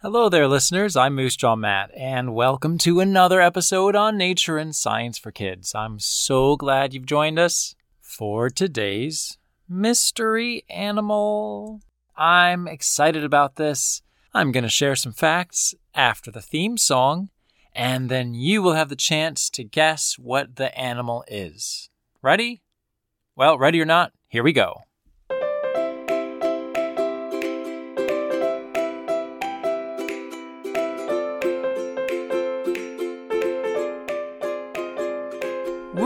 Hello there, listeners. I'm Moosejaw Matt, and welcome to another episode on Nature and Science for Kids. I'm so glad you've joined us for today's mystery animal. I'm excited about this. I'm going to share some facts after the theme song, and then you will have the chance to guess what the animal is. Ready? Well, ready or not, here we go.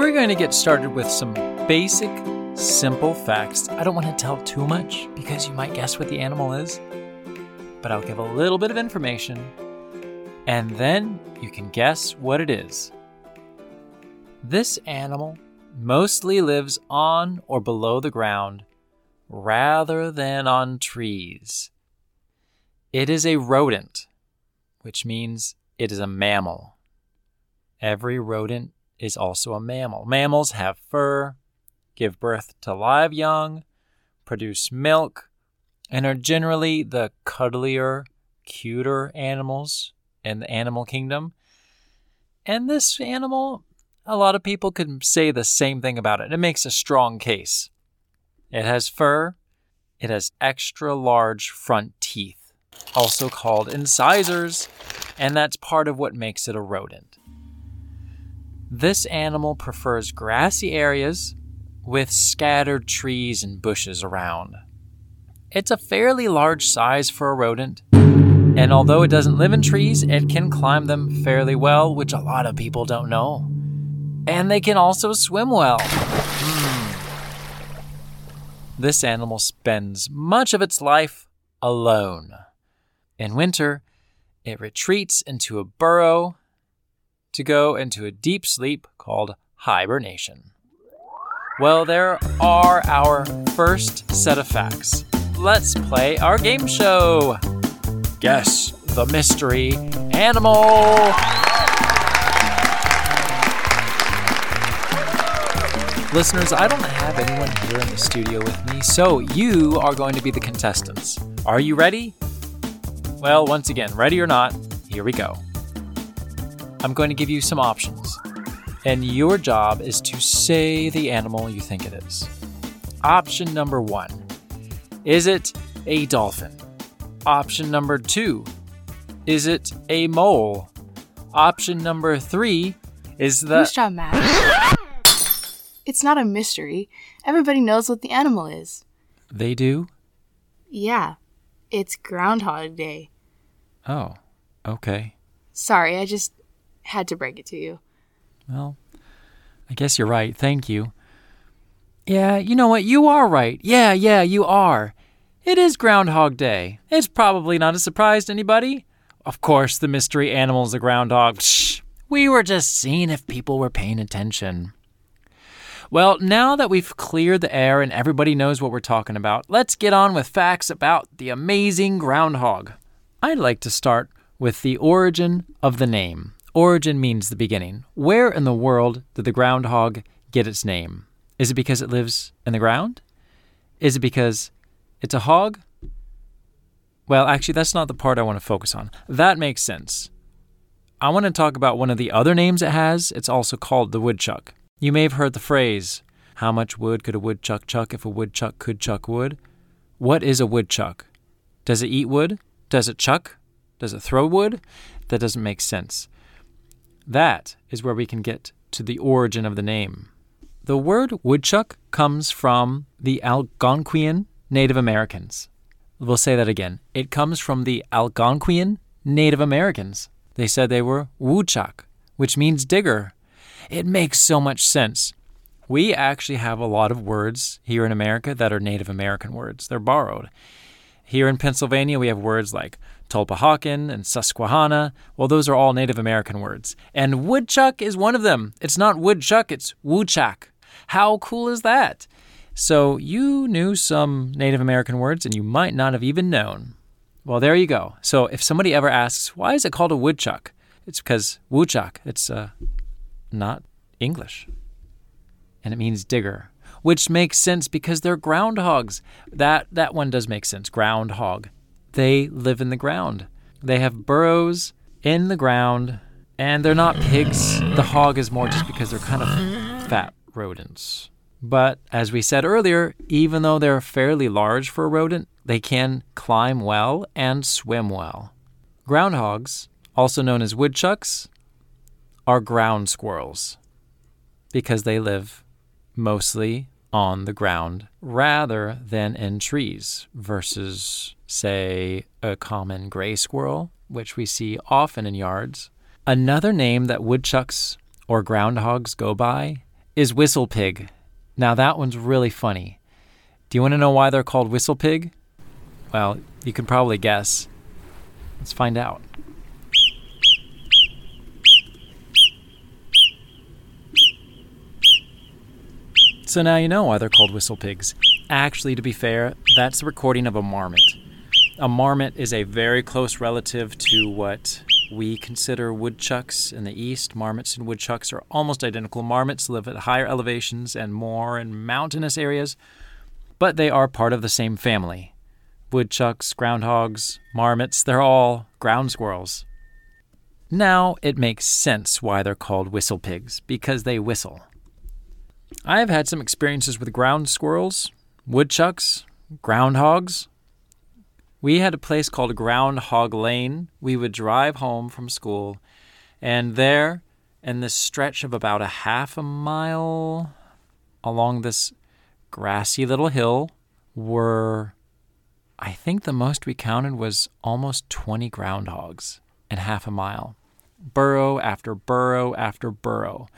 We're going to get started with some basic, simple facts. I don't want to tell too much because you might guess what the animal is, but I'll give a little bit of information and then you can guess what it is. This animal mostly lives on or below the ground rather than on trees. It is a rodent, which means it is a mammal. Every rodent is also a mammal. Mammals have fur, give birth to live young, produce milk, and are generally the cuddlier, cuter animals in the animal kingdom. And this animal, a lot of people could say the same thing about it. It makes a strong case. It has fur, it has extra large front teeth, also called incisors, and that's part of what makes it a rodent. This animal prefers grassy areas with scattered trees and bushes around. It's a fairly large size for a rodent, and although it doesn't live in trees, it can climb them fairly well, which a lot of people don't know. And they can also swim well. Hmm. This animal spends much of its life alone. In winter, it retreats into a burrow to go into a deep sleep called hibernation. Well, there are our first set of facts. Let's play our game show. Guess the mystery animal. Listeners, I don't have anyone here in the studio with me, so you are going to be the contestants. Are you ready? Well, once again, ready or not, here we go. I'm going to give you some options, and your job is to say the animal you think it is. Option number one Is it a dolphin? Option number two Is it a mole? Option number three is the. Whose job matters? it's not a mystery. Everybody knows what the animal is. They do? Yeah, it's Groundhog Day. Oh, okay. Sorry, I just had to break it to you. Well, I guess you're right. Thank you. Yeah, you know what? You are right. Yeah, yeah, you are. It is Groundhog Day. It's probably not a surprise to anybody. Of course, the mystery animal's the groundhog. Shh. We were just seeing if people were paying attention. Well, now that we've cleared the air and everybody knows what we're talking about, let's get on with facts about the amazing groundhog. I'd like to start with the origin of the name. Origin means the beginning. Where in the world did the groundhog get its name? Is it because it lives in the ground? Is it because it's a hog? Well, actually, that's not the part I want to focus on. That makes sense. I want to talk about one of the other names it has. It's also called the woodchuck. You may have heard the phrase, How much wood could a woodchuck chuck if a woodchuck could chuck wood? What is a woodchuck? Does it eat wood? Does it chuck? Does it throw wood? That doesn't make sense. That is where we can get to the origin of the name. The word woodchuck comes from the Algonquian Native Americans. We'll say that again. It comes from the Algonquian Native Americans. They said they were woodchuck, which means digger. It makes so much sense. We actually have a lot of words here in America that are Native American words. They're borrowed. Here in Pennsylvania, we have words like Tulpehocken and Susquehanna. Well, those are all Native American words. And woodchuck is one of them. It's not woodchuck, it's woodchuck. How cool is that? So you knew some Native American words and you might not have even known. Well, there you go. So if somebody ever asks, why is it called a woodchuck? It's because woodchuck, it's uh, not English. And it means digger, which makes sense because they're groundhogs. That, that one does make sense. Groundhog. They live in the ground. They have burrows in the ground, and they're not pigs. The hog is more just because they're kind of fat rodents. But as we said earlier, even though they're fairly large for a rodent, they can climb well and swim well. Groundhogs, also known as woodchucks, are ground squirrels because they live mostly on the ground rather than in trees versus, say, a common gray squirrel, which we see often in yards. Another name that woodchucks or groundhogs go by is whistle pig. Now, that one's really funny. Do you want to know why they're called whistle pig? Well, you can probably guess. Let's find out. So now you know why they're called whistle pigs. Actually, to be fair, that's a recording of a marmot. A marmot is a very close relative to what we consider woodchucks in the east. Marmots and woodchucks are almost identical. Marmots live at higher elevations and more in mountainous areas, but they are part of the same family. Woodchucks, groundhogs, marmots, they're all ground squirrels. Now it makes sense why they're called whistle pigs, because they whistle. I have had some experiences with ground squirrels, woodchucks, groundhogs. We had a place called Groundhog Lane. We would drive home from school, and there, in this stretch of about a half a mile along this grassy little hill, were, I think the most we counted was almost 20 groundhogs in half a mile. Burrow after burrow after burrow.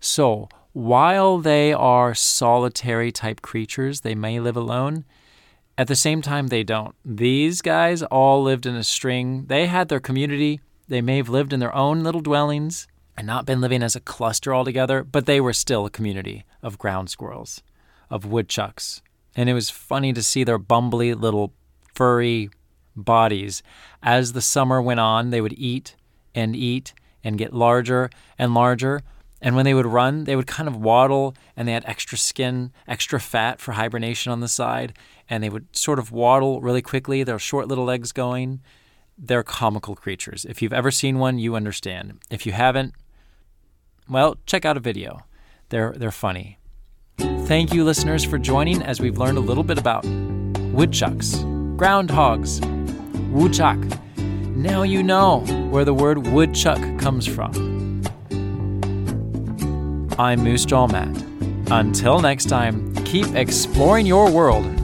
So, while they are solitary type creatures, they may live alone. At the same time, they don't. These guys all lived in a string. They had their community. They may have lived in their own little dwellings and not been living as a cluster altogether, but they were still a community of ground squirrels, of woodchucks. And it was funny to see their bumbly little furry bodies. As the summer went on, they would eat and eat and get larger and larger and when they would run, they would kind of waddle and they had extra skin, extra fat for hibernation on the side. And they would sort of waddle really quickly, their short little legs going. They're comical creatures. If you've ever seen one, you understand. If you haven't, well, check out a video. They're, they're funny. Thank you, listeners, for joining as we've learned a little bit about woodchucks, groundhogs, woodchuck. Now you know where the word woodchuck comes from. I'm Moosejaw Matt. Until next time, keep exploring your world